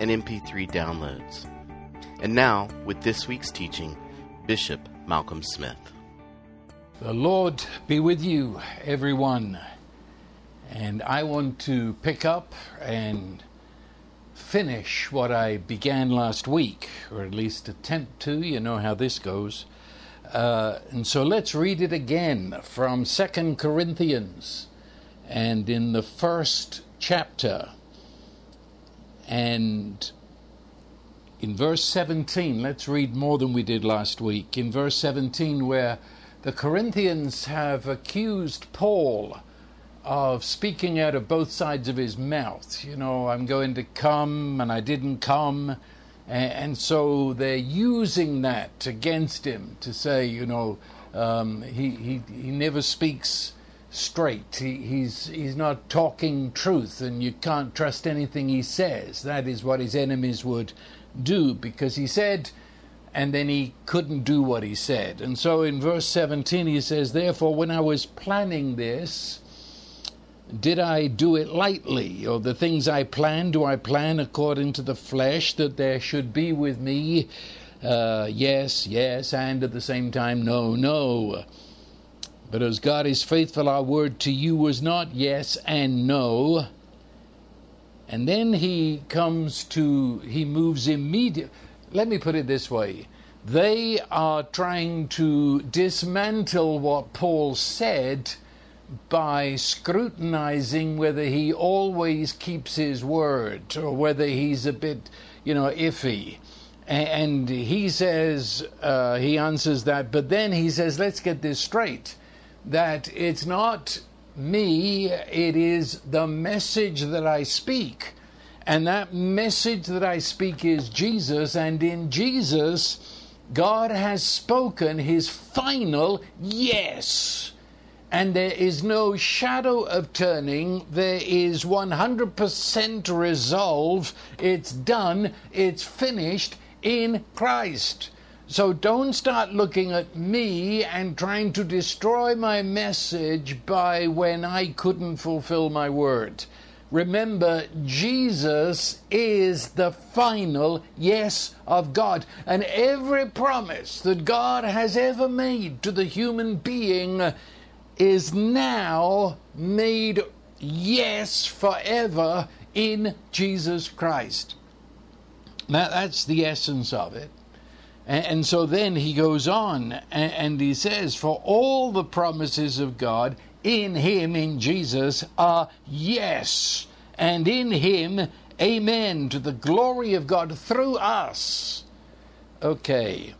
and MP3 downloads. And now, with this week's teaching, Bishop Malcolm Smith. The Lord be with you, everyone. And I want to pick up and finish what I began last week, or at least attempt to. You know how this goes. Uh, and so let's read it again from Second Corinthians and in the first chapter. And in verse 17, let's read more than we did last week. In verse 17, where the Corinthians have accused Paul of speaking out of both sides of his mouth. You know, I'm going to come and I didn't come. And, so they're using that against him to say, you know, um, he, he, he never speaks straight. He, he's, he's not talking truth, and you can't trust anything he says. That is what his enemies would do, because he said, and then he couldn't do what he said. And so in verse 17 he says, Therefore, when I was planning this, did I do it lightly? Or the things I plan, do I plan according to the flesh that there should be with me? Uh, yes, yes, and at the same time, no, no. But as God is faithful, our word to you was not yes and no. And then he comes to, he moves immediately. Let me put it this way they are trying to dismantle what Paul said by scrutinizing whether he always keeps his word or whether he's a bit, you know, iffy. And he says, uh, he answers that, but then he says, let's get this straight that it's not me, it is the message that I speak. And that message that I speak is Jesus, and in Jesus, God has spoken his final yes. And there is no shadow of turning. There is 100% resolve. It's done. It's finished in Christ. So don't start looking at me and trying to destroy my message by when I couldn't fulfill my word. Remember, Jesus is the final yes of God. And every promise that God has ever made to the human being is now made yes forever in Jesus Christ. Now, that's the essence of it. And, so then he goes on and, he says, For all the promises of God in him, in Jesus, are yes, and in him, amen, to the glory of God through us. Okay.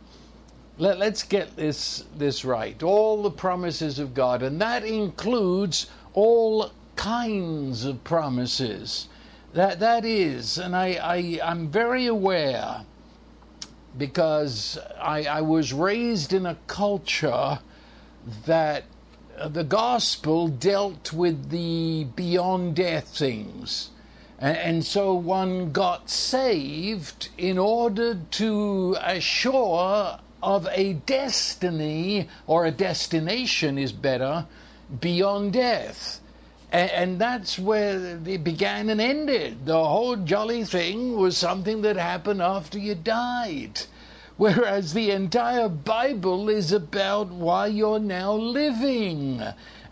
Let, us get this this right. All the promises of God, and that includes all kinds of promises. That that is, and I, I I'm very aware because I, I was raised in a culture that the gospel dealt with the beyond death things. And so one got saved in order to assure of a destiny, or a destination is better, beyond death. And that's where it began and ended. The whole jolly thing was something that happened after you died. Whereas the entire Bible is about why you're now living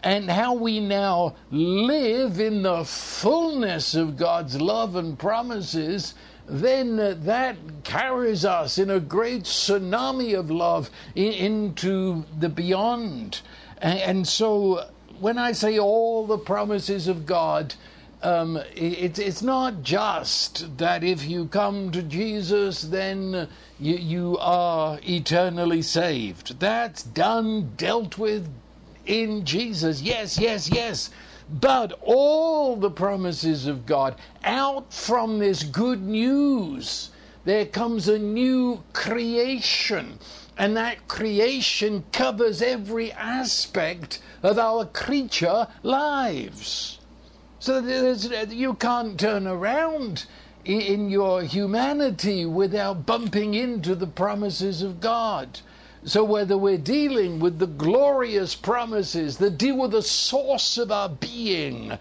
and how we now live in the fullness of God's love and promises, then that carries us in a great tsunami of love into the beyond. And so when I say all the promises of God, um, it, it's not just that if you come to Jesus, then you, you are eternally saved. That's done, dealt with in Jesus. Yes, yes, yes. But all the promises of God out from this good news there comes a new creation. And that creation covers every aspect of our creature lives. So you can't turn around in your humanity without bumping into the promises of God. So, whether we're dealing with the glorious promises that deal with the source of our being,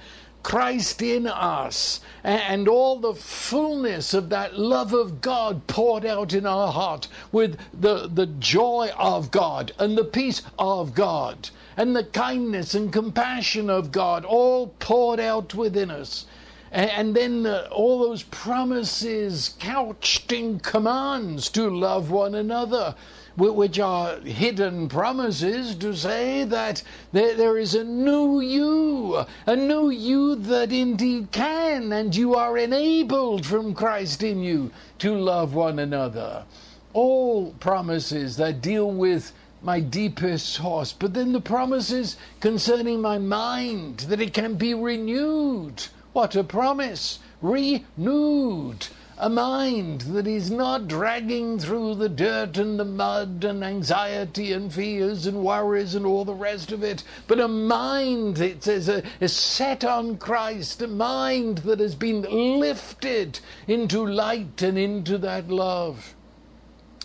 Christ in us, and all the fullness of that love of God poured out in our heart with the, the joy of God and the peace of God and the kindness and compassion of God, all poured out within us. And, then all those promises couched in commands to love one another, which are hidden promises to say that there, is a new you, a new you that indeed can, and you are enabled from Christ in you to love one another. All promises that deal with my deepest source, but then the promises concerning my mind, that it can be renewed what a promise! Renewed! A mind that is not dragging through the dirt and the mud and anxiety and fears and worries and all the rest of it, but a mind, it says, is set on Christ, a mind that has been lifted into light and into that love.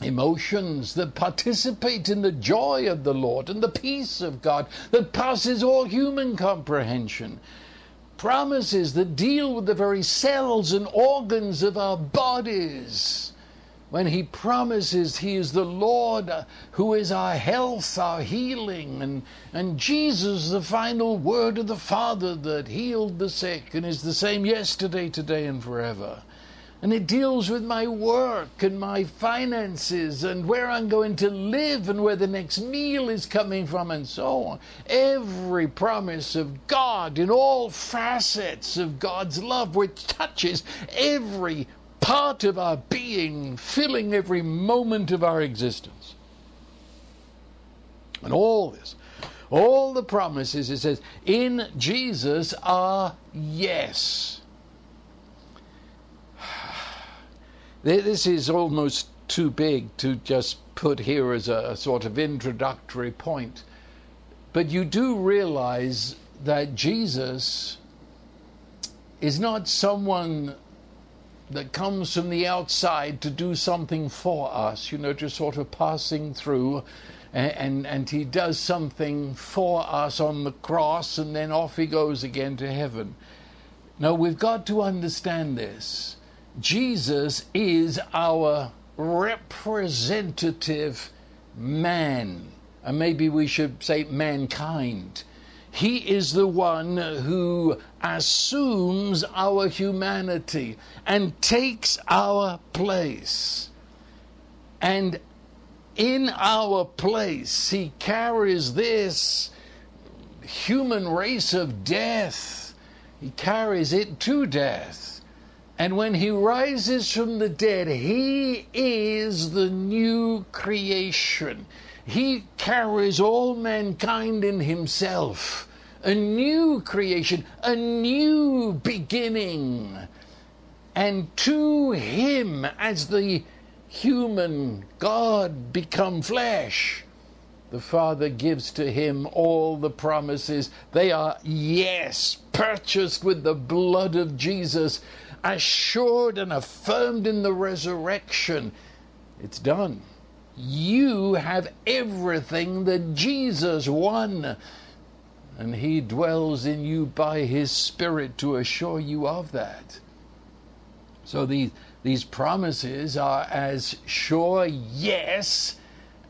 Emotions that participate in the joy of the Lord and the peace of God that passes all human comprehension promises that deal with the very cells and organs of our bodies. When he promises he is the Lord uh, who is our health, our healing, and, and Jesus, the final word of the Father that healed the sick and is the same yesterday, today, and forever and it deals with my work and my finances and where I'm going to live and where the next meal is coming from and so on. Every promise of God in all facets of God's love, which touches every part of our being, filling every moment of our existence. And all this, all the promises, it says, in Jesus are yes. This is almost too big to just put here as a sort of introductory point. But you do realize that Jesus is not someone that comes from the outside to do something for us, you know, just sort of passing through. And, and, and, he does something for us on the cross, and then off he goes again to heaven. Now, we've got to understand this. Jesus is our representative man. And maybe we should say mankind. He is the one who assumes our humanity and takes our place. And in our place, he carries this human race of death. He carries it to death and when he rises from the dead, he is the new creation. He carries all mankind in himself. A new creation, a new beginning. And to him, as the human God become flesh, the Father gives to him all the promises. They are, yes, purchased with the blood of Jesus assured and affirmed in the resurrection. It's done. You have everything that Jesus won, and He dwells in you by His Spirit to assure you of that. So these, these promises are as sure, yes,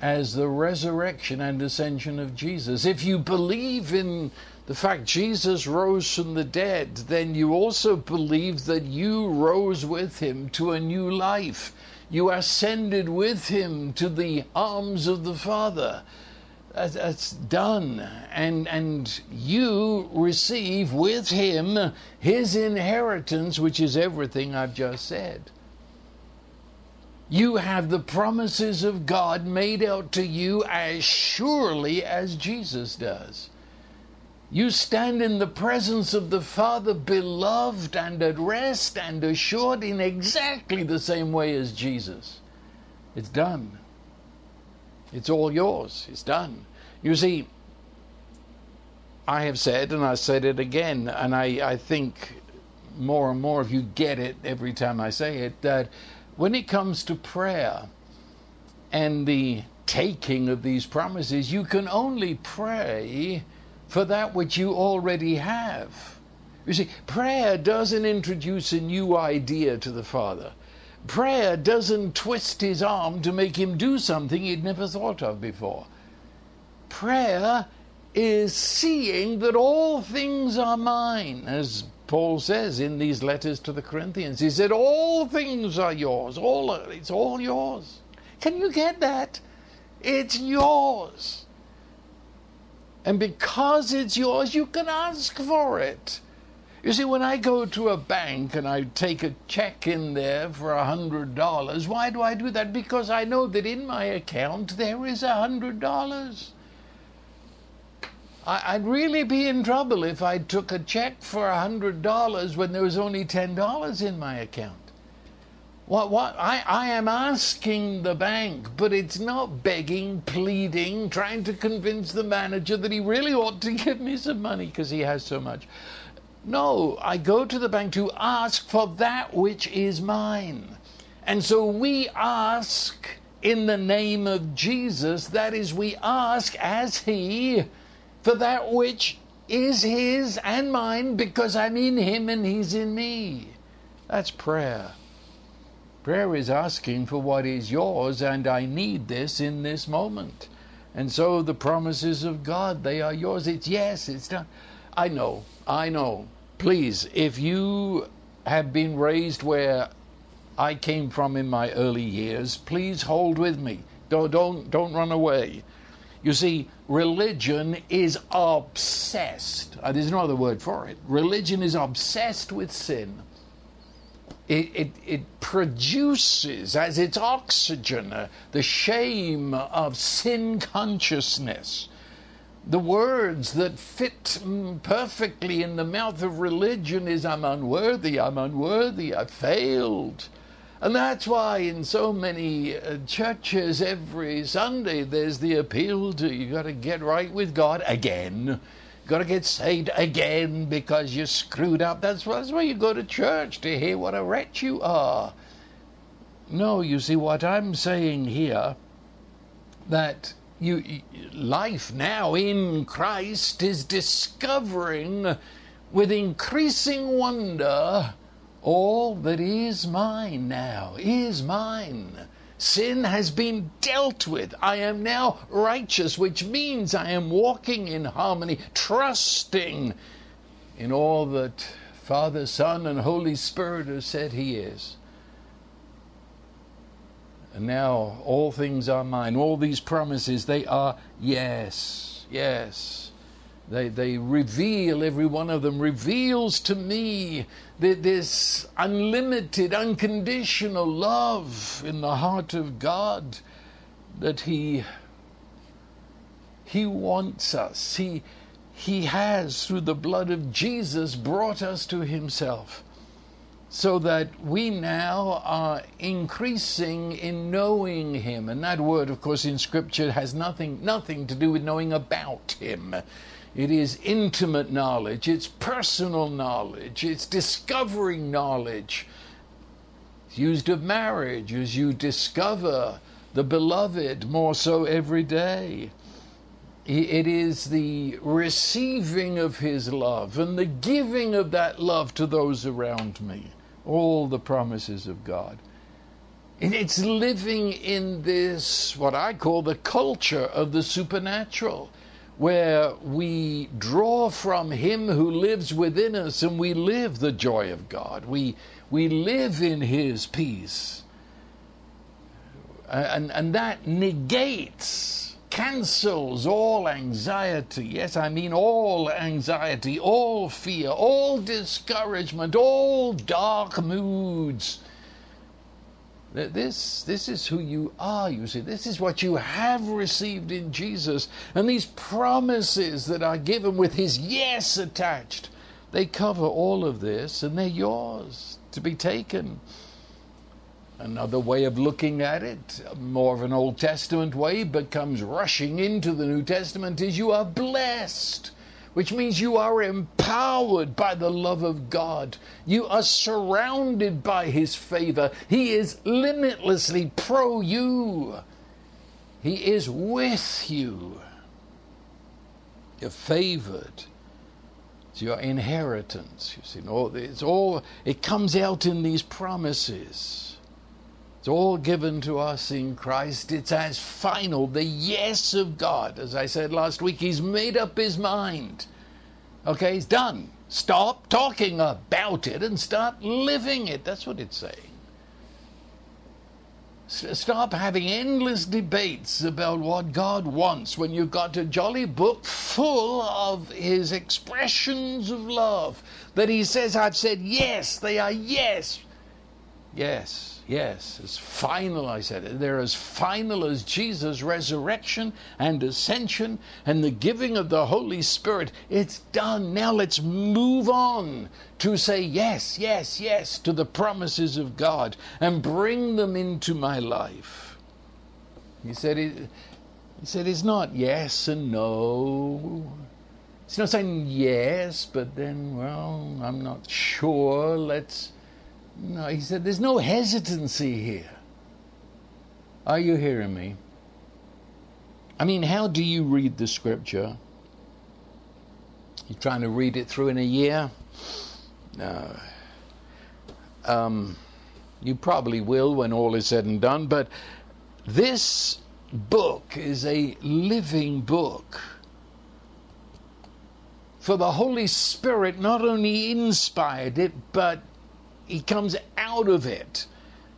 as the resurrection and ascension of Jesus. If you believe in the fact Jesus rose from the dead, then you also believe that you rose with him to a new life. You ascended with him to the arms of the Father. That's done. And, and you receive with him his inheritance, which is everything I've just said. You have the promises of God made out to you as surely as Jesus does. You stand in the presence of the Father, beloved and at rest and assured in exactly the same way as Jesus. It's done. It's all yours. It's done. You see, I have said, and I said it again, and I, I think more and more of you get it every time I say it, that when it comes to prayer and the taking of these promises, you can only pray for that which you already have. You see, prayer doesn't introduce a new idea to the Father. Prayer doesn't twist his arm to make him do something he'd never thought of before. Prayer is seeing that all things are mine, as Paul says in these letters to the Corinthians. He said, All things are yours. All it's all yours. Can you get that? It's yours. And because it's yours, you can ask for it. You see, when I go to a bank and I take a check in there for a hundred dollars, why do I do that? Because I know that in my account there is a hundred dollars. I'd really be in trouble if I took a check for a hundred dollars when there was only ten dollars in my account. What, what? I, I am asking the bank, but it's not begging, pleading, trying to convince the manager that he really ought to give me some money because he has so much. No, I go to the bank to ask for that which is mine. And so we ask in the name of Jesus, that is, we ask as He for that which is His and mine because I'm in Him and He's in me. That's prayer. Prayer is asking for what is yours, and I need this in this moment. And so the promises of God, they are yours. It's yes, it's done. I know, I know. Please, if you have been raised where I came from in my early years, please hold with me. Don't, don't, don't run away. You see, religion is obsessed. Uh, there's no other word for it. Religion is obsessed with sin it, it, it produces as its oxygen uh, the shame of sin consciousness. The words that fit mm, perfectly in the mouth of religion is I'm unworthy, I'm unworthy, I failed. And that's why in so many uh, churches every Sunday there's the appeal to you got to get right with God again got to get saved again because you screwed up. That's, that's why you go to church, to hear what a wretch you are. No, you see, what I'm saying here, that you, life now in Christ is discovering with increasing wonder all that is mine now, is mine. Sin has been dealt with. I am now righteous, which means I am walking in harmony, trusting in all that Father, Son, and Holy Spirit have said He is. And now all things are mine. All these promises, they are yes, yes. They, they reveal, every one of them reveals to me this unlimited, unconditional love in the heart of God that He, he wants us. He, he has, through the blood of Jesus, brought us to Himself so that we now are increasing in knowing him and that word of course in scripture has nothing nothing to do with knowing about him it is intimate knowledge, it's personal knowledge, it's discovering knowledge. It's used of marriage as you discover the beloved more so every day. It is the receiving of his love and the giving of that love to those around me. All the promises of God. It's living in this, what I call the culture of the supernatural where we draw from Him who lives within us and we live the joy of God. We, we live in His peace. And, and that negates, cancels all anxiety. Yes, I mean all anxiety, all fear, all discouragement, all dark moods. This, this is who you are, you see. This is what you have received in Jesus. And these promises that are given with his yes attached, they cover all of this and they're yours to be taken. Another way of looking at it, more of an Old Testament way, but comes rushing into the New Testament, is you are blessed which means you are empowered by the love of God. You are surrounded by His favor. He is limitlessly pro you, He is with you. You're favored. It's your inheritance. You see, it's all it comes out in these promises. It's all given to us in Christ. It's as final, the yes of God. As I said last week, He's made up His mind. Okay, He's done. Stop talking about it and start living it. That's what it's saying. Stop having endless debates about what God wants when you've got a jolly book full of His expressions of love that He says, I've said yes, they are yes. Yes Yes, as final, I said. They're as final as Jesus' resurrection and ascension and the giving of the Holy Spirit. It's done. Now let's move on to say yes, yes, yes to the promises of God and bring them into my life. He said, he said it's not yes and no. It's not saying yes, but then, well, I'm not sure. Let's no, he said, there's no hesitancy here. Are you hearing me? I mean, how do you read the scripture? You're trying to read it through in a year? No. Um, you probably will when all is said and done, but this book is a living book. For the Holy Spirit not only inspired it, but he comes out of it.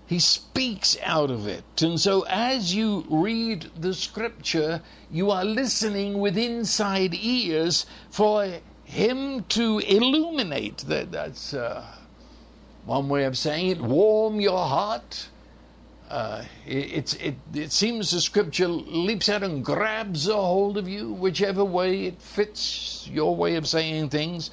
He speaks out of it. And so as you read the scripture, you are listening with inside ears for him to illuminate. That, that's uh, one way of saying it. Warm your heart. Uh, it, it, it seems the scripture leaps out and grabs a hold of you, whichever way it fits your way of saying things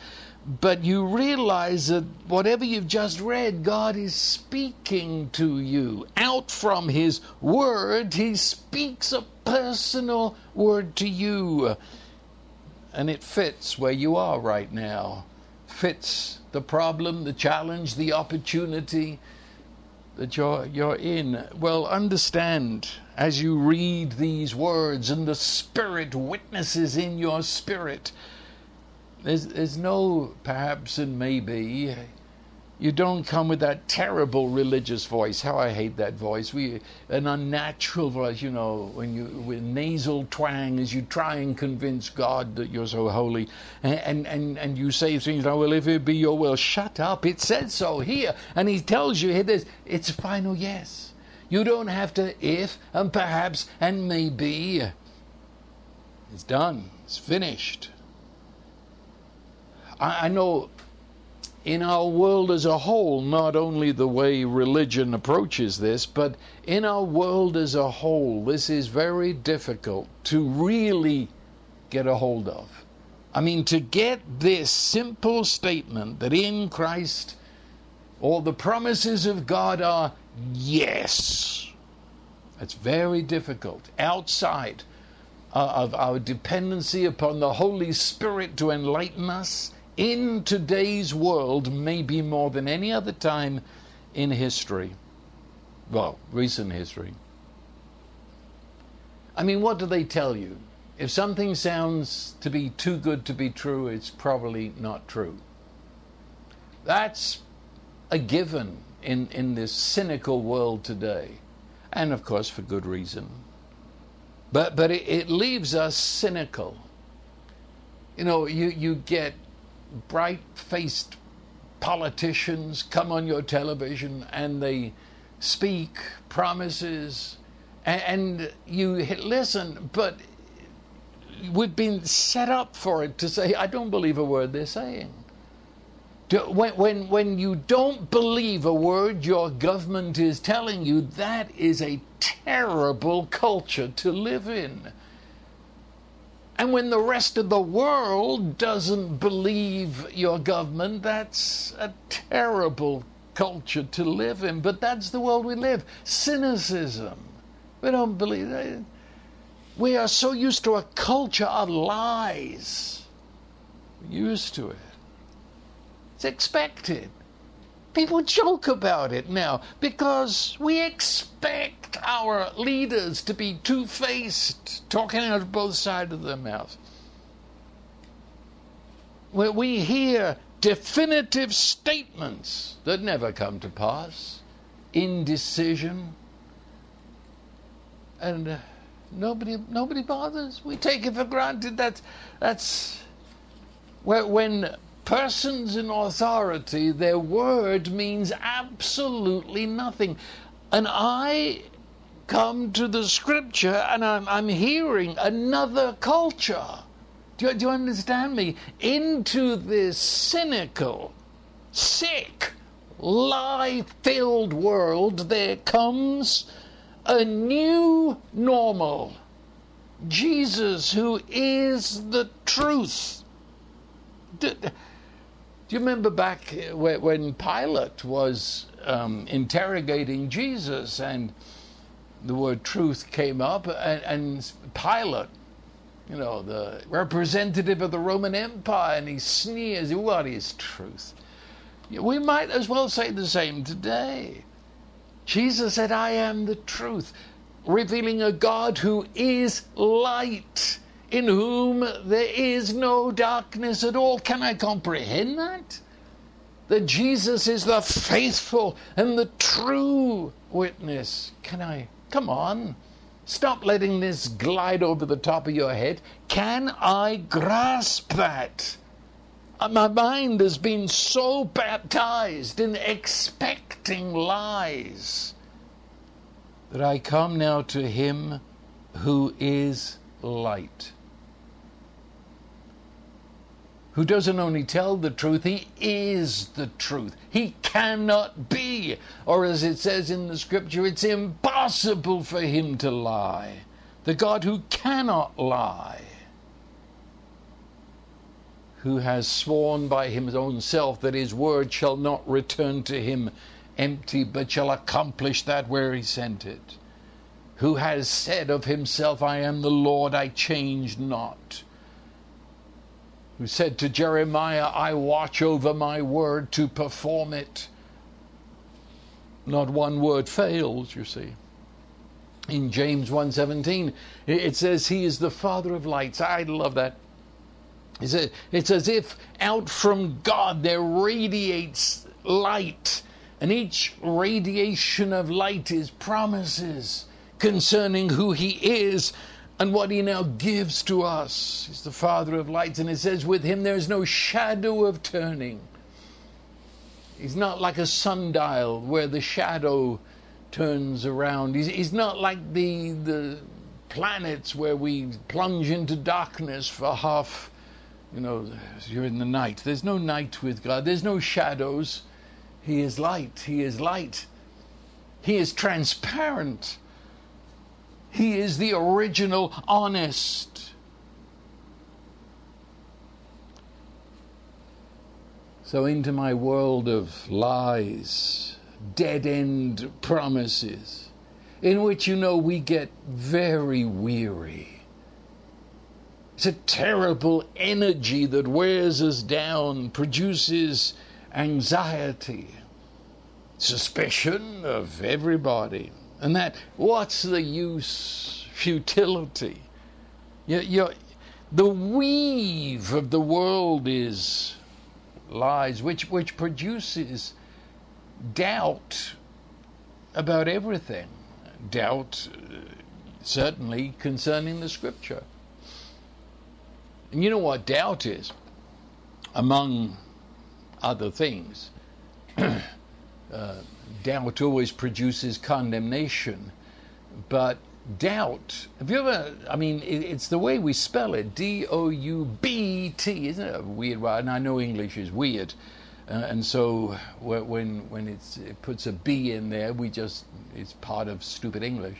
but you realize that whatever you've just read, God is speaking to you. Out from His Word, He speaks a personal word to you. And it fits where you are right now. Fits the problem, the challenge, the opportunity that you're, you're in. Well, understand as you read these words and the Spirit witnesses in your spirit there's, there's no perhaps and maybe. You don't come with that terrible religious voice. How I hate that voice. We an unnatural voice, you know, when you with nasal twang as you try and convince God that you're so holy, and and and, you say things like, "Well, if it be your will, shut up." It says so here, and He tells you here. There's, it's a final yes. You don't have to if and perhaps and maybe. It's done. It's finished. I, I know in our world as a whole, not only the way religion approaches this, but in our world as a whole, this is very difficult to really get a hold of. I mean, to get this simple statement that in Christ all the promises of God are yes. It's very difficult. Outside uh, of our dependency upon the Holy Spirit to enlighten us in today's world, maybe more than any other time in history. Well, recent history. I mean, what do they tell you? If something sounds to be too good to be true, it's probably not true. That's a given in, in this cynical world today. And of course, for good reason. But, but it, it leaves us cynical. You know, you, you get bright faced politicians come on your television and they speak promises and, you listen, but we've been set up for it to say, I don't believe a word they're saying. When, when, when you don't believe a word your government is telling you, that is a terrible culture to live in. And when the rest of the world doesn't believe your government, that's a terrible culture to live in. But that's the world we live. Cynicism. We don't believe that. We are so used to a culture of lies. We're used to it. It's expected. People joke about it now because we expect our leaders to be two faced, talking out of both sides of their mouth. Where we hear definitive statements that never come to pass, indecision, and uh, nobody nobody bothers. We take it for granted. That that's when persons in authority, their word means absolutely nothing. And I come to the scripture and I'm, I'm hearing another culture. Do you, do you understand me? Into this cynical, sick, lie filled world, there comes a new normal. Jesus, who is the truth. Do you remember back when Pilate was um, interrogating Jesus and the word truth came up, and, and Pilate, you know, the representative of the Roman Empire, and he sneers, What is truth? We might as well say the same today. Jesus said, I am the truth, revealing a God who is light in whom there is no darkness at all. Can I comprehend that? That Jesus is the faithful and the true witness. Can I? Come on. Stop letting this glide over the top of your head. Can I grasp that? Uh, my mind has been so baptized in expecting lies that I come now to Him who is light who doesn't only tell the truth, he is the truth. He cannot be. Or as it says in the scripture, it's impossible for him to lie. The God who cannot lie, who has sworn by his own self that his word shall not return to him empty, but shall accomplish that where he sent it. Who has said of himself, I am the Lord, I change not who said to Jeremiah, I watch over my word to perform it. Not one word fails, you see. In James 1:17, it says he is the father of lights. I love that. It's as if out from God there radiates light, and each radiation of light is promises concerning who he is and what he now gives to us. He's the Father of lights, and it says, with him there's no shadow of turning. He's not like a sundial where the shadow turns around. He's, he's not like the, the planets where we plunge into darkness for half, you know, you're in the night. There's no night with God, there's no shadows. He is light. He is light. He is transparent. He is the original honest. So, into my world of lies, dead end promises, in which you know we get very weary. It's a terrible energy that wears us down, produces anxiety, suspicion of everybody. And that, what's the use? Futility. You, you, the weave of the world is lies, which, which produces doubt about everything. Doubt, uh, certainly, concerning the scripture. And you know what doubt is? Among other things. uh, doubt always produces condemnation, but doubt, have you ever, I mean, it's the way we spell it D O U B T, isn't it a weird word? And I know English is weird. Uh, and so when when it puts a B in there, we just it's part of stupid English.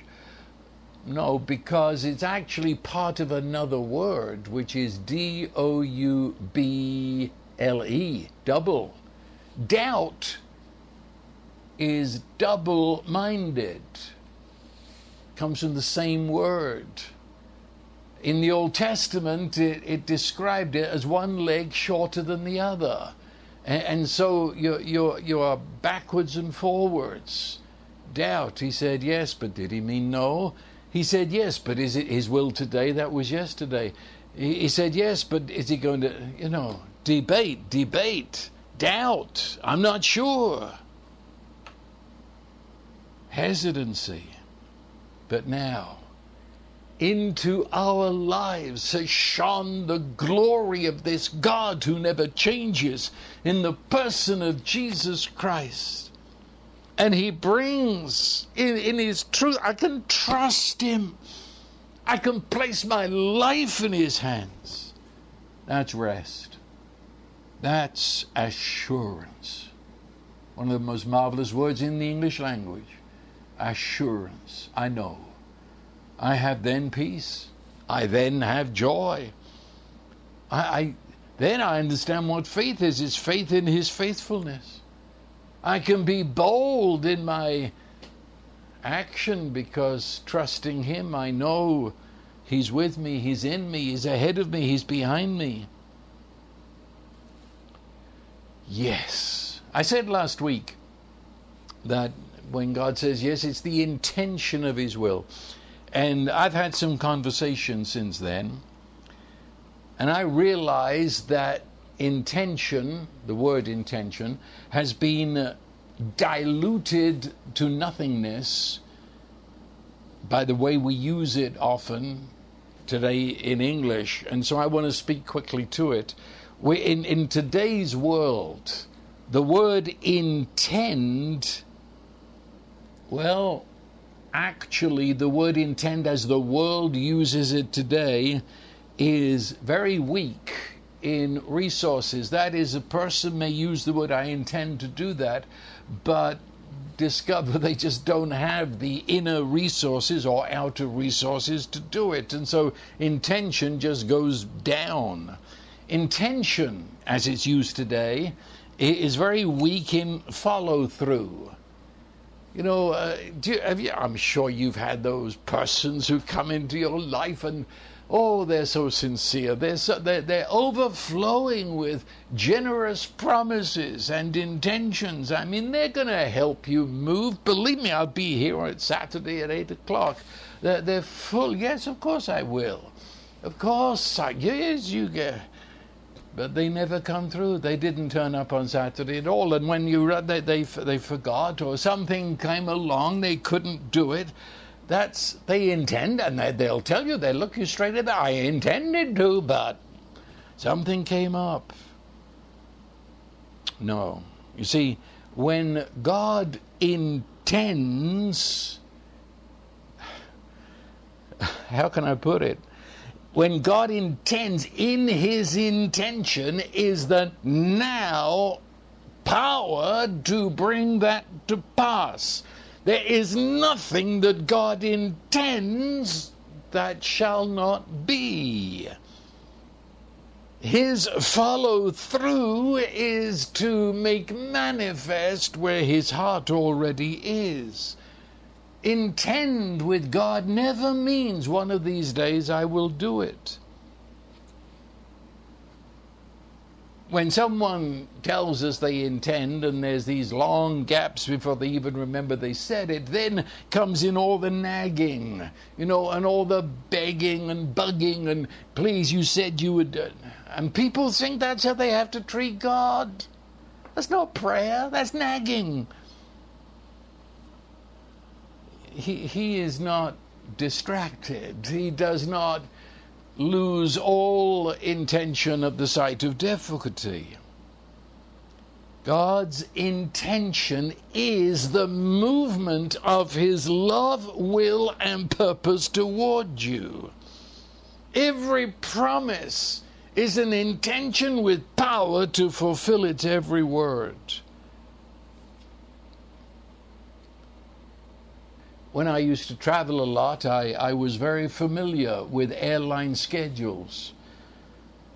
No, because it's actually part of another word, which is D O U B L E, double. Doubt is double minded, comes from the same word. In the Old Testament, it, it described it as one leg shorter than the other. And, and so you're, you're, you're backwards and forwards. Doubt. He said yes, but did he mean no? He said yes, but is it his will today? That was yesterday. He, he said yes, but is he going to, you know, debate, debate, doubt? I'm not sure. Hesitancy. But now, into our lives has shone the glory of this God who never changes in the person of Jesus Christ. And he brings in, in his truth, I can trust him. I can place my life in his hands. That's rest. That's assurance. One of the most marvelous words in the English language. Assurance. I know I have then peace. I then have joy. I, I then I understand what faith is. It's faith in His faithfulness. I can be bold in my action because trusting Him, I know He's with me, He's in me, He's ahead of me, He's behind me. Yes. I said last week that when God says yes, it's the intention of His will. And I've had some conversations since then, and I realize that intention, the word intention, has been diluted to nothingness by the way we use it often today in English. And so I want to speak quickly to it. We, in, in today's world, the word intend, well, actually the word intend as the world uses it today is very weak in resources. That is, a person may use the word I intend to do that, but discover they just don't have the inner resources or outer resources to do it. And so intention just goes down. Intention, as it's used today, is very weak in follow through. You know, uh, you, you, I'm sure you've had those persons who come into your life and, oh, they're so sincere. They're, so, they're, they're overflowing with generous promises and intentions. I mean, they're going to help you move. Believe me, I'll be here on Saturday at 8 o'clock. They're, they're full. Yes, of course I will. Of course, I, yes, you get but they never come through. They didn't turn up on Saturday at all. And when you they, they they forgot or something came along, they couldn't do it. That's they intend, and they, they'll tell you. They look you straight in the. Eye. I intended to, but something came up. No, you see, when God intends, how can I put it? When God intends, in His intention is the now power to bring that to pass. There is nothing that God intends that shall not be. His follow through is to make manifest where his heart already is intend with God never means one of these days I will do it. When someone tells us they intend and there's these long gaps before they even remember they said it, then comes in all the nagging, you know, and all the begging and bugging and please, you said you would. And people think that's how they have to treat God. That's not prayer, that's nagging he, he is not distracted. He does not lose all intention at the sight of difficulty. God's intention is the movement of His love, will, and purpose toward you. Every promise is an intention with power to fulfill its every word. When I used to travel a lot, I, I was very familiar with airline schedules.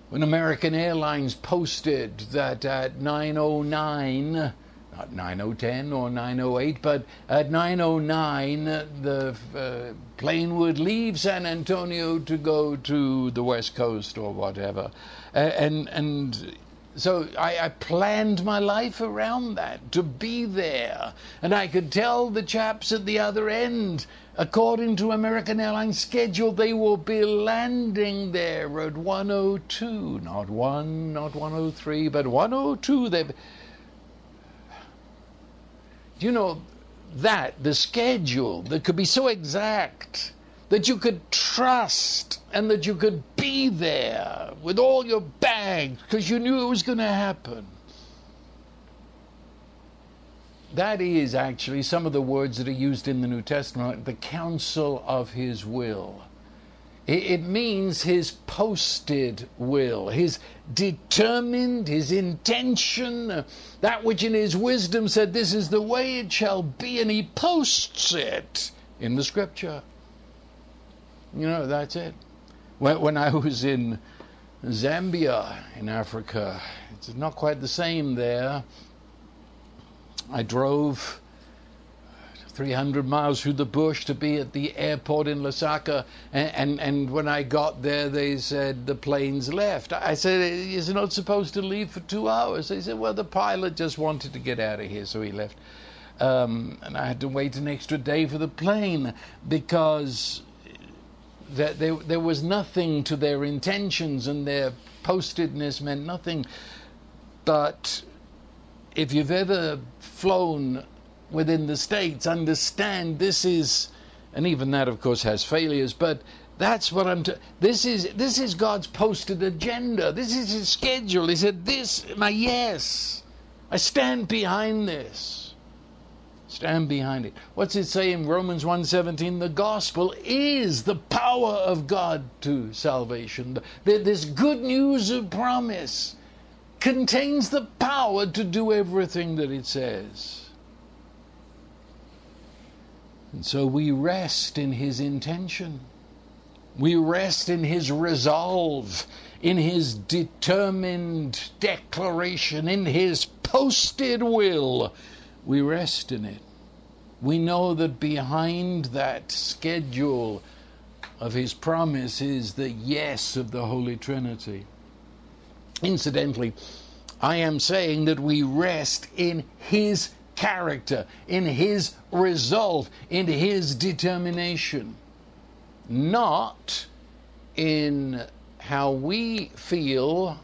When American Airlines posted that at 909 not 9010 or 908, but at 909 the uh, plane would leave San Antonio to go to the West Coast or whatever. And and so I, I, planned my life around that to be there. And I could tell the chaps at the other end, according to American Airlines schedule, they will be landing there at 102, not 1, not 103, but 102. They you know, that, the schedule that could be so exact that you could trust and that you could be there with all your bags because you knew it was going to happen. That is actually some of the words that are used in the New Testament, the counsel of his will. It means his posted will, his determined, his intention, that which in his wisdom said, This is the way it shall be, and he posts it in the scripture. You know, that's it. When, when I was in Zambia in Africa, it's not quite the same there. I drove 300 miles through the bush to be at the airport in Lusaka. And, and, and, when I got there, they said the plane's left. I said, Is it not supposed to leave for two hours? They said, Well, the pilot just wanted to get out of here, so he left. Um, and I had to wait an extra day for the plane because that there, there was nothing to their intentions and their postedness meant nothing. But if you've ever flown within the states understand this is, and even that, of course, has failures, but that's what I'm. T- this is this is God's posted agenda. This is His schedule. He said, "This, my yes, I stand behind this. Stand behind it." What's it say in Romans 1:17? The gospel is the power of God to salvation. This good news of promise contains the power to do everything that it says. And so we rest in His intention. We rest in His resolve, in His determined declaration, in His posted will. We rest in it. We know that behind that schedule of His promise is the yes of the Holy Trinity. Incidentally, I am saying that we rest in His character, in his resolve, in his determination, not in how we feel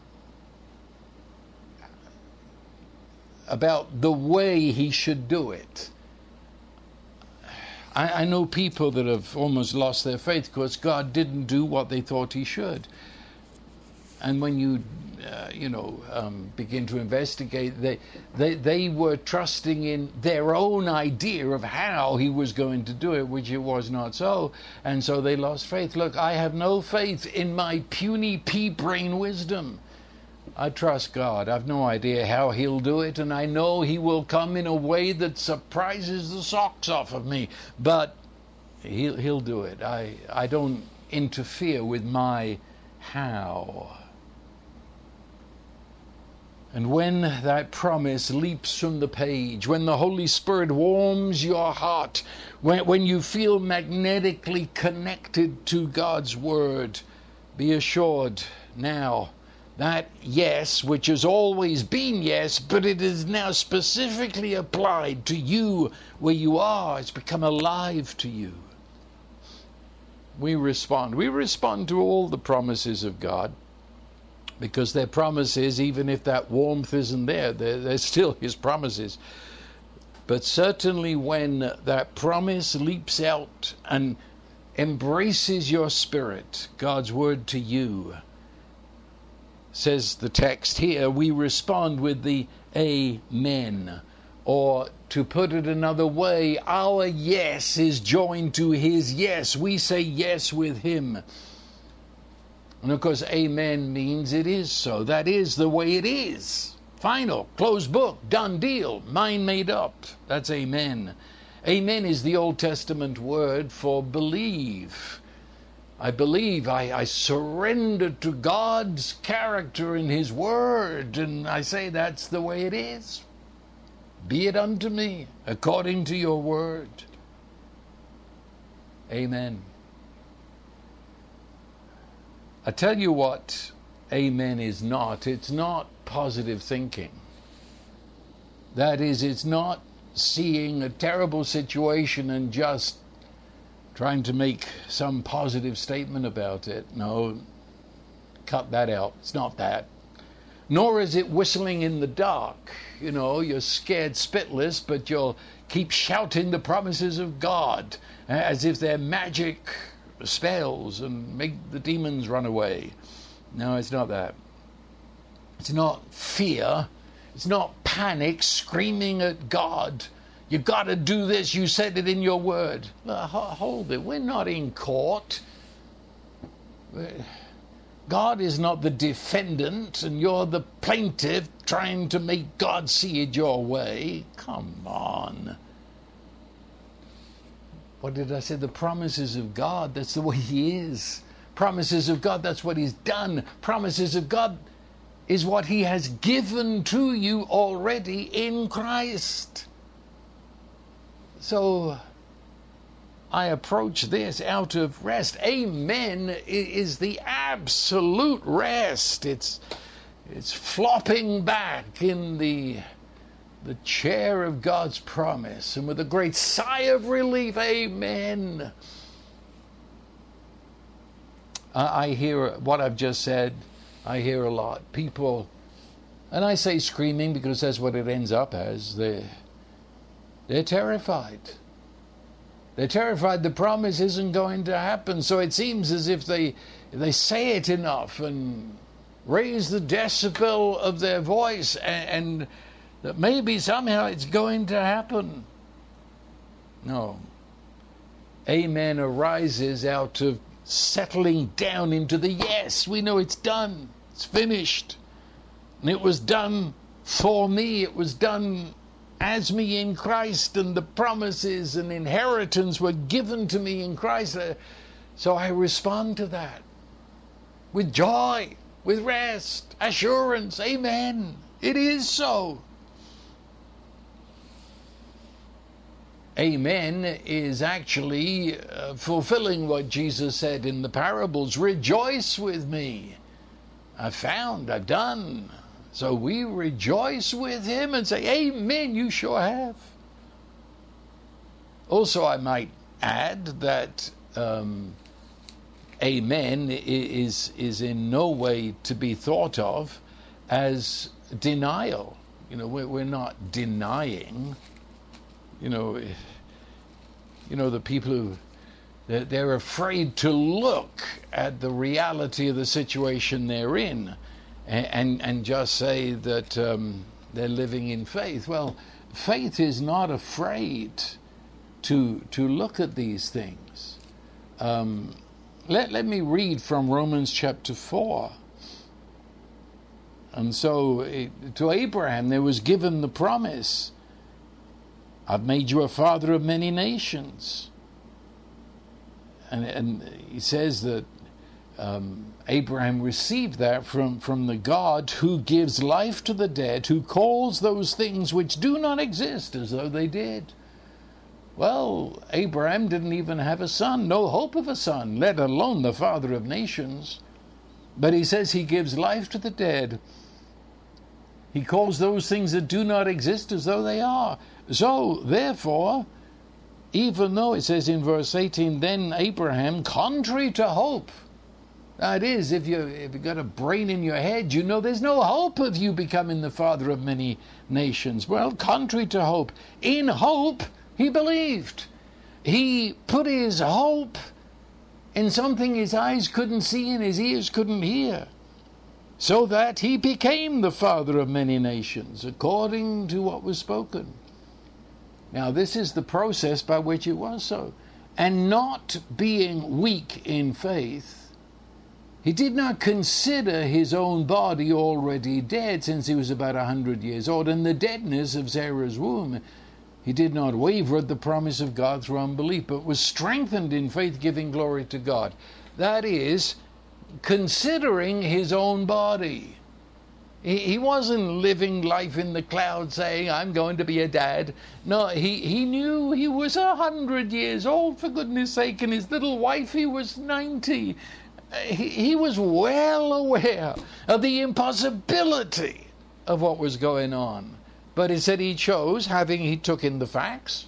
about the way he should do it. I, I, know people that have almost lost their faith because God didn't do what they thought he should. And when you uh, you know, um, begin to investigate, they, they, they were trusting in their own idea of how he was going to do it, which it was not so. And so they lost faith. Look, I have no faith in my puny pea brain wisdom. I trust God. I've no idea how He'll do it, and I know He will come in a way that surprises the socks off of me. But He'll, he'll do it. I, I don't interfere with my how. And when that promise leaps from the page, when the Holy Spirit warms your heart, when, when you feel magnetically connected to God's Word, be assured now that yes, which has always been yes, but it is now specifically applied to you where you are, it's become alive to you. We respond. We respond to all the promises of God because their promises, even if that warmth isn't there, they're, they're still His promises. But certainly when that promise leaps out and embraces your spirit, God's word to you, says the text here, we respond with the Amen. Or to put it another way, our yes is joined to his yes. We say yes with him. And of course, amen means it is so. That is the way it is. Final, closed book, done deal, mind made up. That's amen. Amen is the Old Testament word for believe. I believe, I, I surrender to God's character in His Word, and I say that's the way it is. Be it unto me according to your word. Amen. I tell you what, amen is not. It's not positive thinking. That is, it's not seeing a terrible situation and just trying to make some positive statement about it. No, cut that out. It's not that. Nor is it whistling in the dark. You know, you're scared spitless, but you'll keep shouting the promises of God eh, as if they're magic spells and make the demons run away. No, it's not that. It's not fear. It's not panic screaming at God. You got to do this. You said it in your word. Hold it. We're not in court. God is not the defendant and you're the plaintiff trying to make God see it your way. Come on. What did I say? The promises of God, that's the way He is. Promises of God, that's what He's done. Promises of God is what He has given to you already in Christ. So I approach this out of rest. Amen is the absolute rest. It's it's flopping back in the the chair of God's promise, and with a great sigh of relief, Amen. I hear what I've just said. I hear a lot. People, and I say screaming because that's what it ends up as. They, they're terrified. They're terrified the promise isn't going to happen. So it seems as if they, they say it enough and raise the decibel of their voice and, and that maybe somehow it's going to happen. No. Amen arises out of settling down into the yes, we know it's done, it's finished. And it was done for me, it was done as me in Christ, and the promises and inheritance were given to me in Christ. Uh, so I respond to that with joy, with rest, assurance. Amen. It is so. Amen is actually uh, fulfilling what Jesus said in the parables Rejoice with me. I've found, I've done. So we rejoice with him and say, Amen, you sure have. Also, I might add that um, Amen is, is in no way to be thought of as denial. You know, we're, not denying you know, you know the people who they're afraid to look at the reality of the situation they're in, and and, and just say that um, they're living in faith. Well, faith is not afraid to to look at these things. Um, let let me read from Romans chapter four. And so, it, to Abraham, there was given the promise I've made you a father of many nations. And, and he says that um, Abraham received that from, from the God who gives life to the dead, who calls those things which do not exist as though they did. Well, Abraham didn't even have a son, no hope of a son, let alone the father of nations. But he says he gives life to the dead. He calls those things that do not exist as though they are. So, therefore, even though it says in verse 18, then Abraham, contrary to hope, that is, if, you, if you've got a brain in your head, you know there's no hope of you becoming the father of many nations. Well, contrary to hope, in hope, he believed. He put his hope in something his eyes couldn't see and his ears couldn't hear, so that he became the father of many nations, according to what was spoken. Now, this is the process by which it was so. And not being weak in faith, He did not consider his own body already dead since he was about a hundred years old, and the deadness of Sarah's womb. He did not waver at the promise of God through unbelief, but was strengthened in faith, giving glory to God. That is, considering his own body. He, wasn't living life in the clouds saying, I'm going to be a dad. No, he, he knew he was a hundred years old, for goodness sake, and his little wife, he was 90 he, he was well aware of the impossibility of what was going on. But he said he chose, having he took in the facts.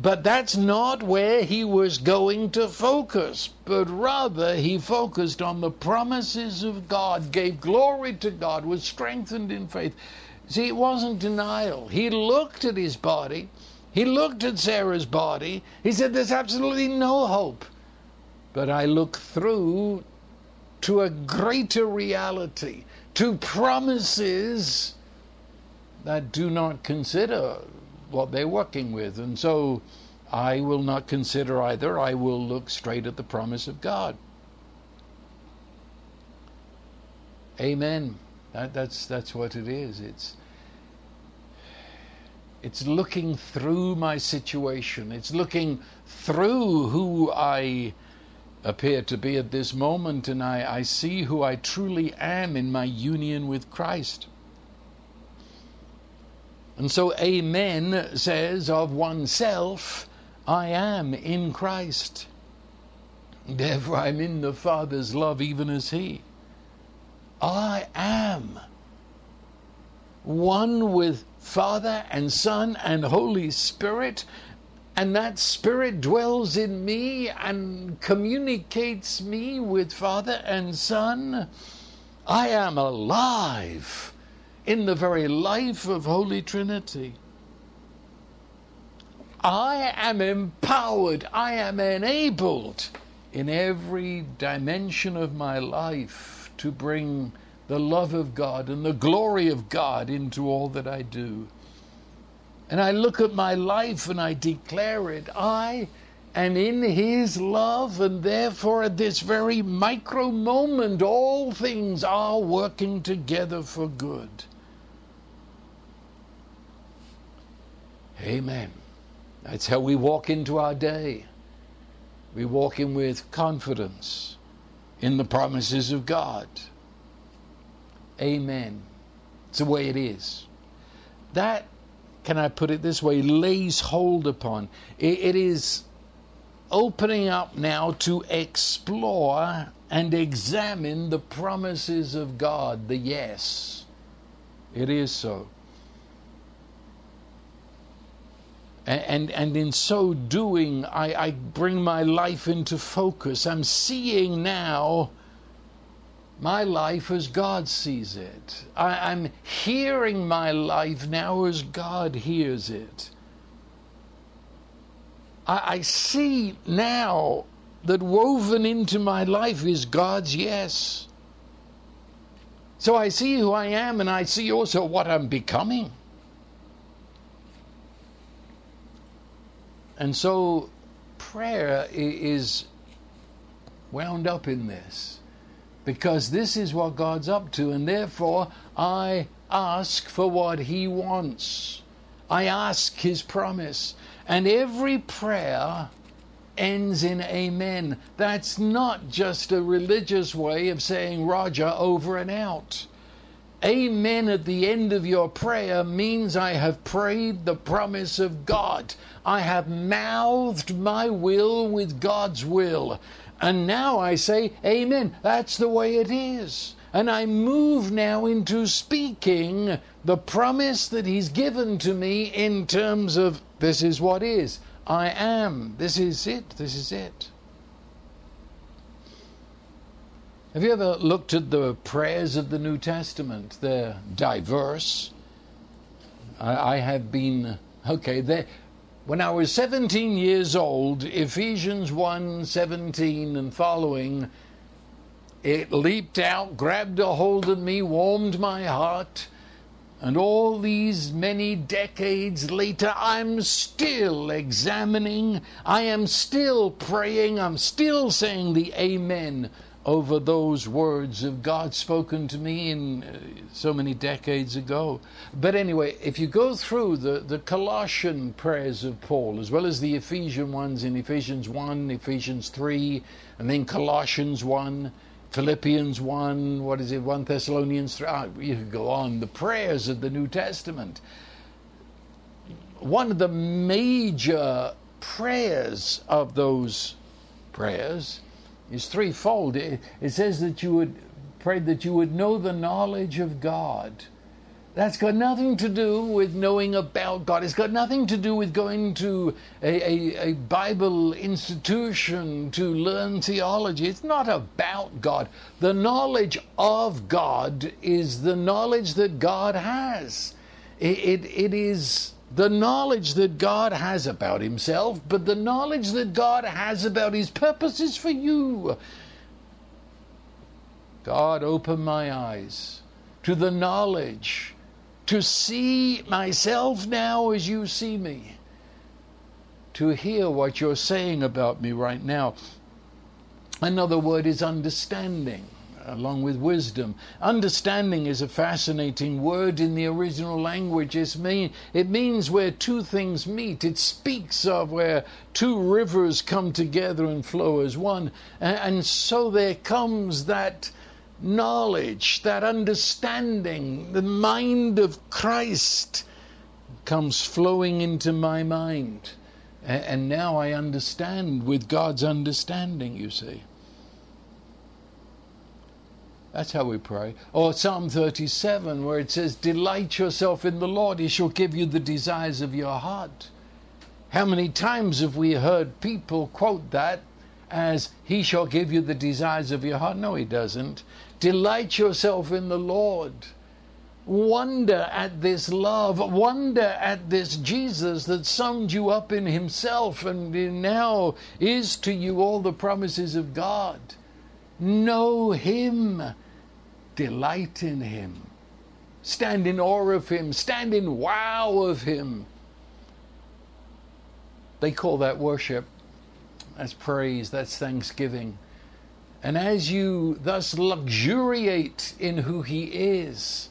But that's not where he was going to focus, but rather he focused on the promises of God, gave glory to God, was strengthened in faith. See, it wasn't denial. He looked at his body, he looked at Sarah's body, he said, There's absolutely no hope but I look through to a greater reality, to promises that do not consider what they're working with. And so I will not consider either. I will look straight at the promise of God. Amen. That, that's that's what it is. It's it's looking through my situation. It's looking through who I appear to be at this moment, and I, I see who I truly am in my union with Christ. And so, Amen says of oneself, I am in Christ. Therefore, I'm in the Father's love, even as He. I am one with Father and Son and Holy Spirit, and that Spirit dwells in me and communicates me with Father and Son, I am alive in the very life of Holy Trinity. I am empowered, I am enabled in every dimension of my life to bring the love of God and the glory of God into all that I do. And I look at my life and I declare it. I am in His love, and therefore at this very micro moment, all things are working together for good. Amen. That's how we walk into our day. We walk in with confidence in the promises of God. Amen. It's the way it is. That can I put it this way, lays hold upon. it, it is opening up now to explore and examine the promises of God, the yes. It is so. And, and, in so doing, I, I bring my life into focus. I'm seeing now my life as God sees it. I, am hearing my life now as God hears it. I, I see now that woven into my life is God's yes. So I see who I am and I see also what I'm becoming. And so prayer is wound up in this because this is what God's up to, and therefore I ask for what He wants. I ask His promise. And every prayer ends in amen. That's not just a religious way of saying Roger over and out. Amen at the end of your prayer means I have prayed the promise of God. I have mouthed my will with God's will. And now I say, Amen. That's the way it is. And I move now into speaking the promise that He's given to me in terms of this is what is. I am. This is it. This is it. Have you ever looked at the prayers of the New Testament? They're diverse. I, I have been, okay, they when I was 17 years old, Ephesians 1 17 and following, it leaped out, grabbed a hold of me, warmed my heart. And all these many decades later, I'm still examining, I am still praying, I'm still saying the Amen over those words of God spoken to me in uh, so many decades ago. But anyway, if you go through the, the Colossian prayers of Paul, as well as the Ephesian ones in Ephesians 1, Ephesians 3, and then Colossians 1, Philippians 1, what is it, 1 Thessalonians 3, ah, you could go on, the prayers of the New Testament. One of the major prayers of those prayers is threefold. It, it says that you would pray that you would know the knowledge of God. That's got nothing to do with knowing about God. It's got nothing to do with going to a, a, a, Bible institution to learn theology. It's not about God. The knowledge of God is the knowledge that God has. It, it, it is the knowledge that God has about Himself, but the knowledge that God has about His purposes for you. God, open my eyes to the knowledge, to see myself now as you see me, to hear what you're saying about me right now. Another word is understanding along with wisdom. Understanding is a fascinating word in the original language. It's mean, it means where two things meet. It speaks of where two rivers come together and flow as one. And, and so there comes that knowledge, that understanding, the mind of Christ comes flowing into my mind. And now I understand with God's understanding, you see. That's how we pray. Or Psalm 37, where it says, Delight yourself in the Lord, He shall give you the desires of your heart. How many times have we heard people quote that as, He shall give you the desires of your heart? No, He doesn't. Delight yourself in the Lord. Wonder at this love. Wonder at this Jesus that summed you up in Himself and now is to you all the promises of God. Know Him delight in Him, stand in awe of Him, stand in wow of Him. They call that worship. That's praise, that's thanksgiving. And as you thus luxuriate in who He is,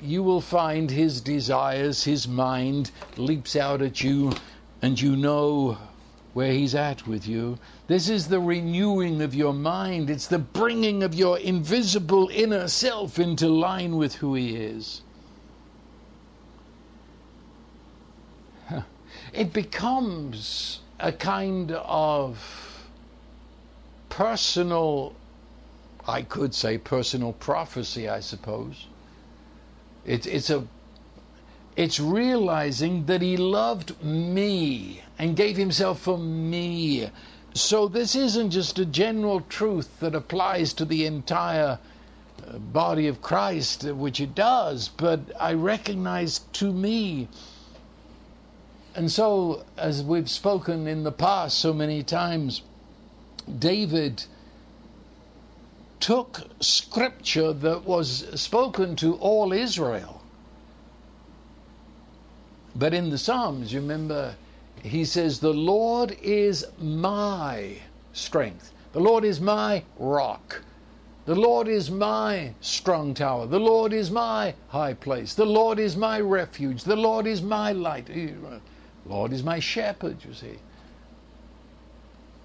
you will find His desires, His mind leaps out at you, and you know where He's at with you. This is the renewing of your mind. It's the bringing of your invisible inner self into line with who He is. It becomes a kind of personal, I could say personal prophecy, I suppose. It, it's a it's realizing that he loved me and gave himself for me. So this isn't just a general truth that applies to the entire uh, body of Christ, which it does, but I recognize to me. And so, as we've spoken in the past so many times, David took scripture that was spoken to all Israel but in the Psalms, you remember, he says, The Lord is my strength. The Lord is my rock. The Lord is my strong tower. The Lord is my high place. The Lord is my refuge. The Lord is my light. The uh, Lord is my shepherd, you see.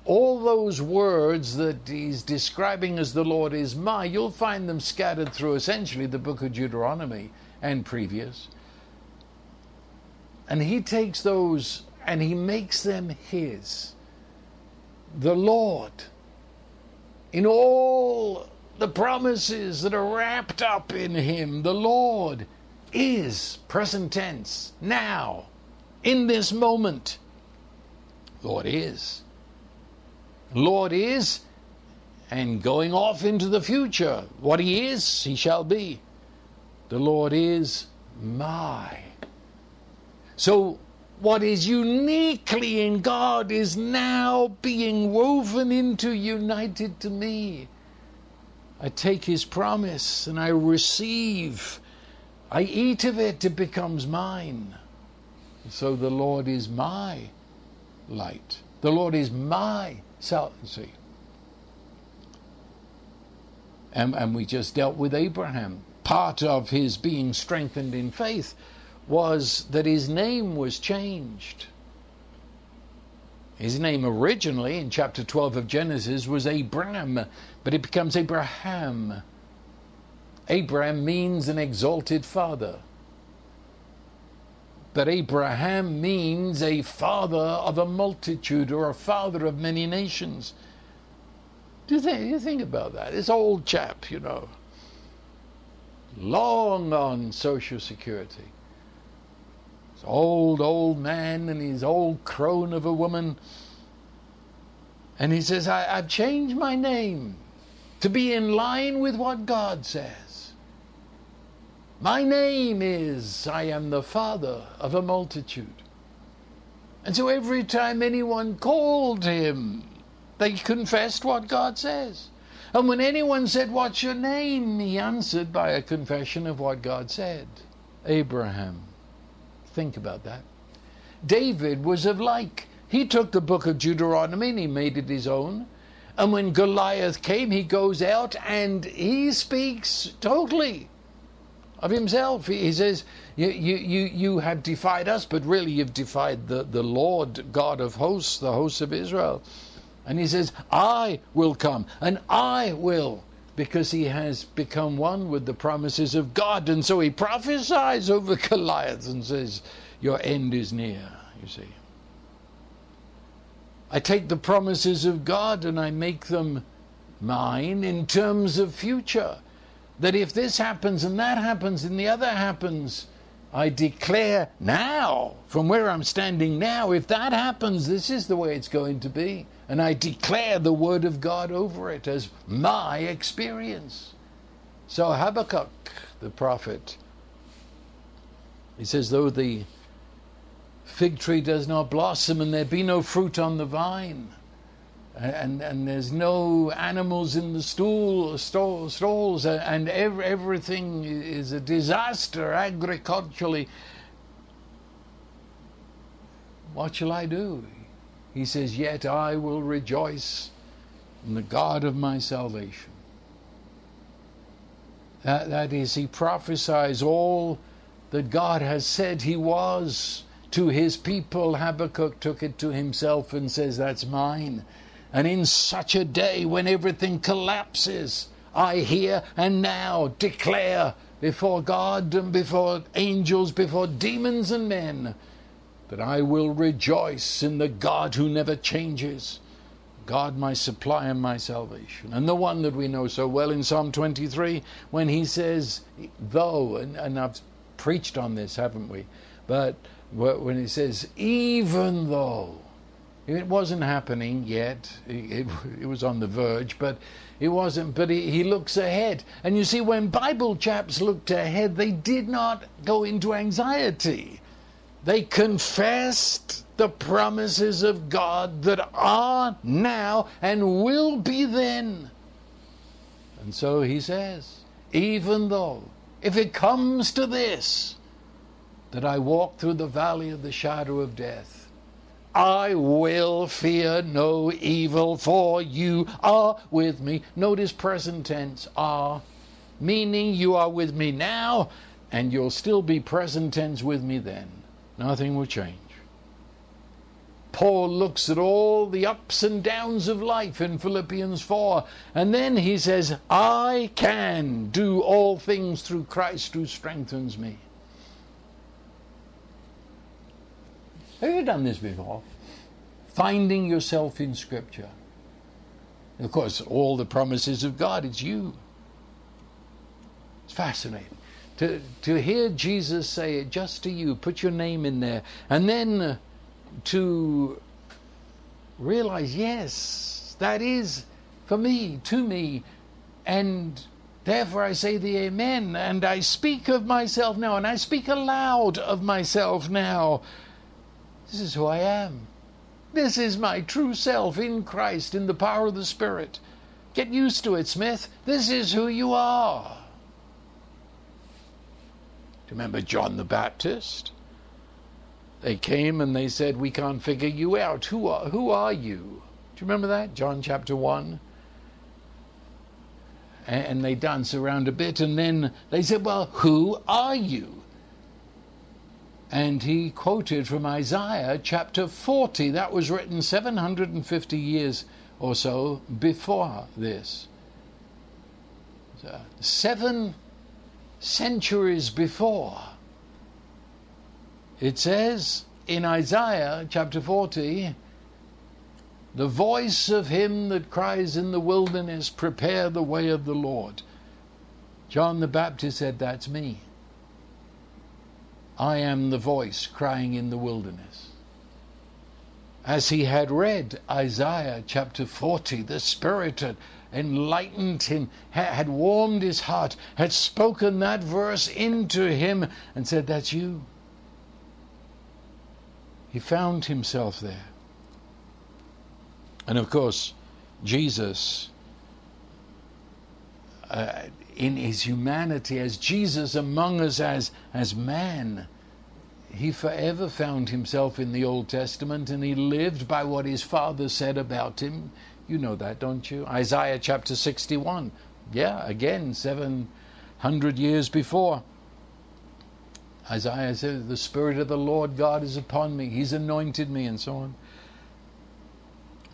All those words that he's describing as the Lord is my, you'll find them scattered through essentially the book of Deuteronomy and previous. And he takes those and he makes them his. The Lord, in all the promises that are wrapped up in him, the Lord is present tense, now, in this moment. Lord is. Lord is, and going off into the future, what he is, he shall be. The Lord is my so, what is uniquely in God is now being woven into, united to me. I take His promise and I receive. I eat of it, it becomes mine. So the Lord is my light. The Lord is my salvation. And, and we just dealt with Abraham. Part of his being strengthened in faith was that his name was changed. His name originally in chapter 12 of Genesis was Abram, but it becomes Abraham. Abram means an exalted father. But Abraham means a father of a multitude or a father of many nations. Do you think, you think about that? This old chap, you know, long on Social Security. Old, old man and his old crone of a woman. And he says, I, have changed my name to be in line with what God says. My name is, I am the father of a multitude. And so every time anyone called him, they confessed what God says. And when anyone said, What's your name? he answered by a confession of what God said Abraham. Think about that. David was of like. He took the book of Deuteronomy and he made it his own. And when Goliath came, he goes out and he speaks totally of himself. He says, you, you, you, you have defied us, but really you've defied the, the Lord God of hosts, the hosts of Israel. And he says, I will come and I will, because he has become one with the promises of God. And so he prophesies over Goliath and says, Your end is near, you see. I take the promises of God and I make them mine in terms of future. That if this happens and that happens and the other happens, I declare now, from where I'm standing now, if that happens, this is the way it's going to be. And I declare the word of God over it as my experience. So Habakkuk, the prophet, he says, though the fig tree does not blossom and there be no fruit on the vine, and, and there's no animals in the stool, stall, stalls, and every, everything is a disaster agriculturally. What shall I do? He says, Yet I will rejoice in the God of my salvation. That, that is, he prophesies all that God has said he was to his people. Habakkuk took it to himself and says, That's mine. And in such a day when everything collapses, I hear and now declare before God and before angels, before demons and men, that I will rejoice in the God who never changes. God, my supply and my salvation. And the one that we know so well in Psalm 23, when he says, though, and, and I've preached on this, haven't we? But when he says, even though, it wasn't happening yet. It, it, it, was on the verge, but it wasn't. But he, he looks ahead. And you see, when Bible chaps looked ahead, they did not go into anxiety. They confessed the promises of God that are now and will be then. And so he says, even though, if it comes to this, that I walk through the valley of the shadow of death, I will fear no evil, for you are with me. Notice present tense are, meaning you are with me now, and you'll still be present tense with me then. Nothing will change. Paul looks at all the ups and downs of life in Philippians 4, and then he says, I can do all things through Christ who strengthens me. Have you done this before? Finding yourself in Scripture. of course, all the promises of God, it's you. It's fascinating. To, to hear Jesus say it just to you, put your name in there, and then uh, to realize, yes, that is for me, to me, and Therefore, I say the Amen, and I speak of myself now, and I speak aloud of myself now. This is who I am. This is my true self in Christ, in the power of the Spirit. Get used to it, Smith. This is who you are. You remember John the Baptist? They came and they said, We can't figure you out. Who are, who are you? Do you remember that? John chapter 1. and they dance around a bit, and then they said, Well, who are you? And he quoted from Isaiah chapter 40. That was written 750 years or so before this. So seven centuries before. It says in Isaiah chapter 40, the voice of him that cries in the wilderness, Prepare the way of the Lord. John the Baptist said, That's me. I am the voice crying in the wilderness. As he had read Isaiah chapter 40, the Spirit had enlightened him, had warmed his heart, had spoken that verse into him, and said, That's you. He found himself there. And of course, Jesus, uh, in his humanity, as Jesus among us as, as man, he forever found himself in the Old Testament and he lived by what his father said about him. You know that, don't you? Isaiah chapter 61. Yeah, again, 700 years before. Isaiah says, The Spirit of the Lord God is upon me. He's anointed me, and so on.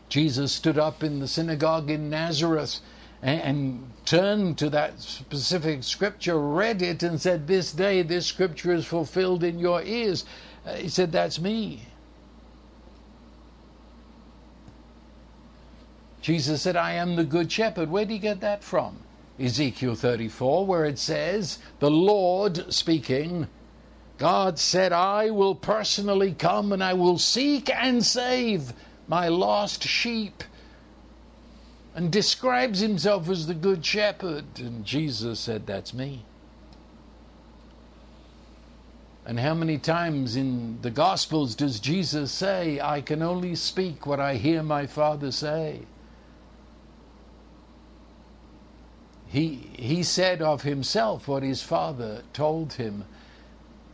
Jesus stood up in the synagogue in Nazareth and, and, turned to that specific scripture, read it, and said, This day this scripture is fulfilled in your ears. Uh, he said, That's me. Jesus said, I am the good shepherd. Where did he get that from? Ezekiel 34, where it says, The Lord speaking, God said, I will personally come and I will seek and save my lost sheep, and describes himself as the Good Shepherd. And Jesus said, That's me. And how many times in the Gospels does Jesus say, I can only speak what I hear my Father say? He, he said of himself what his Father told him.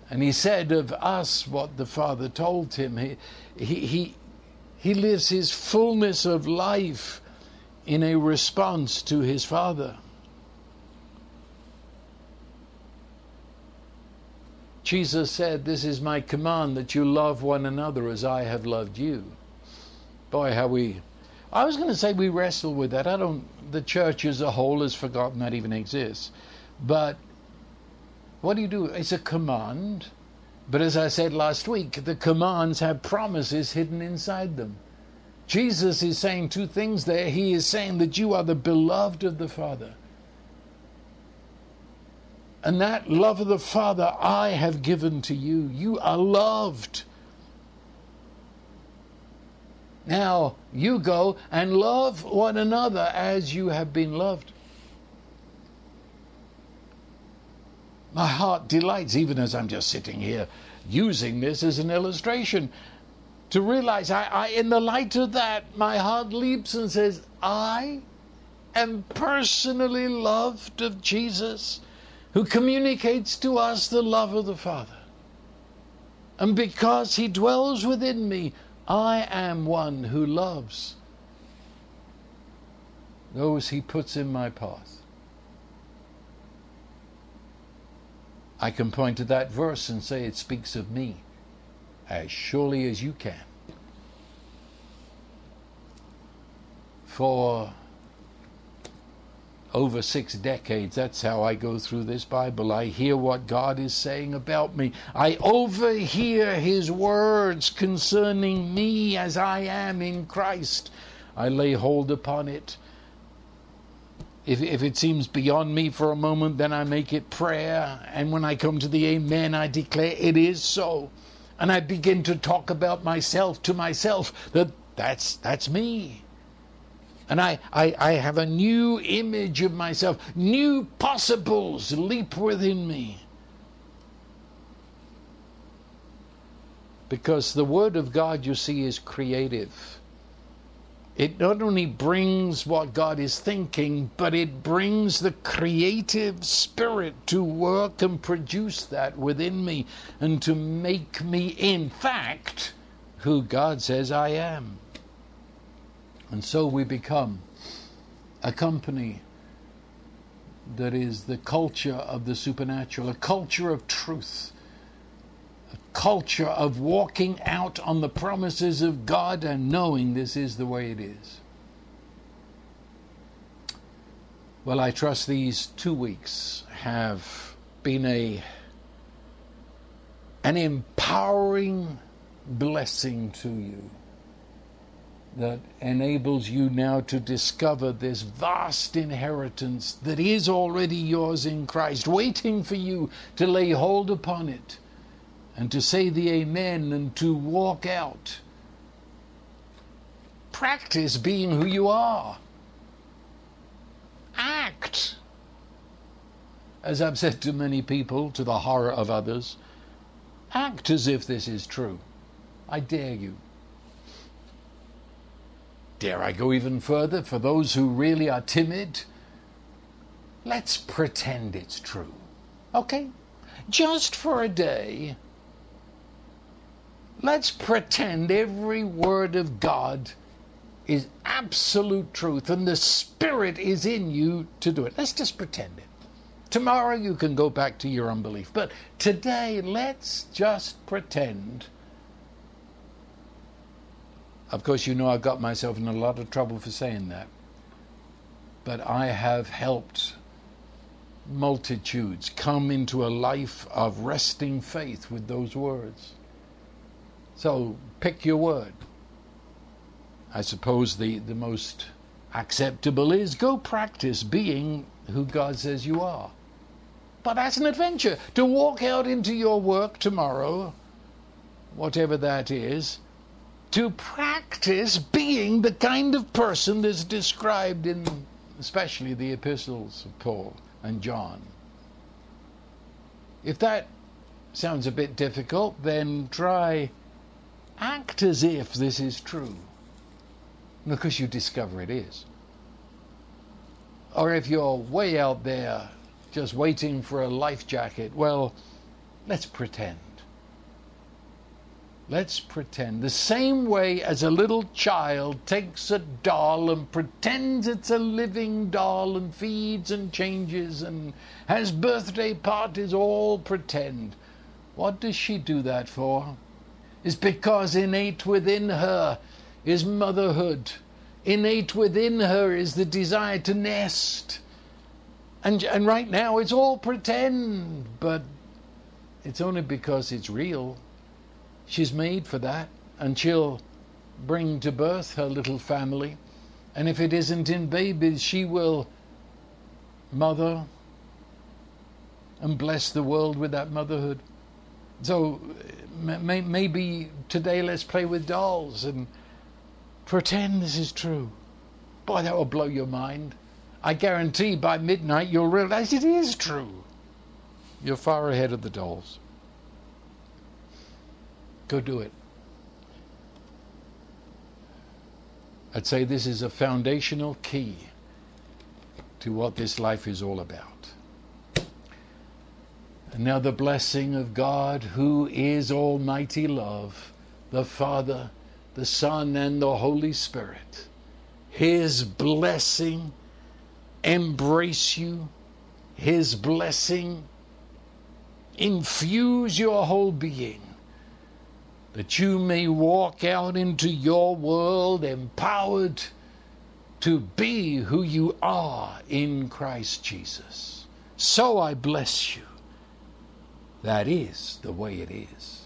And he said of us what the Father told him. He, he, he, he lives his fullness of life in a response to his Father. Jesus said, This is my command that you love one another as I have loved you. Boy, how we. I was going to say we wrestle with that. I don't. The church as a whole has forgotten that even exists. But what do you do? It's a command. But as I said last week, the commands have promises hidden inside them. Jesus is saying two things there. He is saying that you are the beloved of the Father. And that love of the Father I have given to you. You are loved. Now you go and love one another as you have been loved. My heart delights, even as I'm just sitting here using this as an illustration, to realize I, I, in the light of that, my heart leaps and says, I am personally loved of Jesus, who communicates to us the love of the Father. And because he dwells within me, I am one who loves those he puts in my path. I can point to that verse and say it speaks of me as surely as you can. For over six decades, that's how I go through this Bible. I hear what God is saying about me. I overhear His words concerning me as I am in Christ. I lay hold upon it if, if it seems beyond me for a moment, then I make it prayer. And when I come to the Amen, I declare it is so. And I begin to talk about myself to myself that that's, that's me. And I, I, I have a new image of myself. New possibles leap within me. Because the Word of God, you see, is creative. It not only brings what God is thinking, but it brings the creative spirit to work and produce that within me and to make me, in fact, who God says I am. And so we become a company that is the culture of the supernatural, a culture of truth, a culture of walking out on the promises of God and knowing this is the way it is. Well, I trust these two weeks have been a an empowering blessing to you that enables you now to discover this vast inheritance that is already yours in Christ, waiting for you to lay hold upon it and to say the Amen and to walk out. Practice being who you are. Act. As I've said to many people, to the horror of others, act as if this is true. I dare you. Dare I go even further? For those who really are timid, let's pretend it's true. Okay? Just for a day, let's pretend every word of God is absolute truth and the Spirit is in you to do it. Let's just pretend it. Tomorrow you can go back to your unbelief. But today, let's just pretend of course, you know I got myself in a lot of trouble for saying that. But I have helped multitudes come into a life of resting faith with those words. So pick your word. I suppose the, the most acceptable is go practice being who God says you are. But that's an adventure. To walk out into your work tomorrow, whatever that is, to practice being the kind of person that's described in especially the epistles of Paul and John. If that sounds a bit difficult, then try act as if this is true. Because you discover it is. Or if you're way out there just waiting for a life jacket, well, let's pretend. Let's pretend. The same way as a little child takes a doll and pretends it's a living doll and feeds and changes and has birthday parties, all pretend. What does she do that for? It's because innate within her is motherhood. Innate within her is the desire to nest. And, and right now it's all pretend, but it's only because it's real. She's made for that, and she'll bring to birth her little family. And if it isn't in babies, she will mother and bless the world with that motherhood. So may, maybe today let's play with dolls and pretend this is true. Boy, that will blow your mind. I guarantee by midnight you'll realize it is true. You're far ahead of the dolls. Go do it. I'd say this is a foundational key to what this life is all about. And now the blessing of God, who is Almighty Love, the Father, the Son, and the Holy Spirit, His blessing embrace you, His blessing infuse your whole being that you may walk out into your world empowered to be who you are in Christ Jesus. So I bless you. That is the way it is.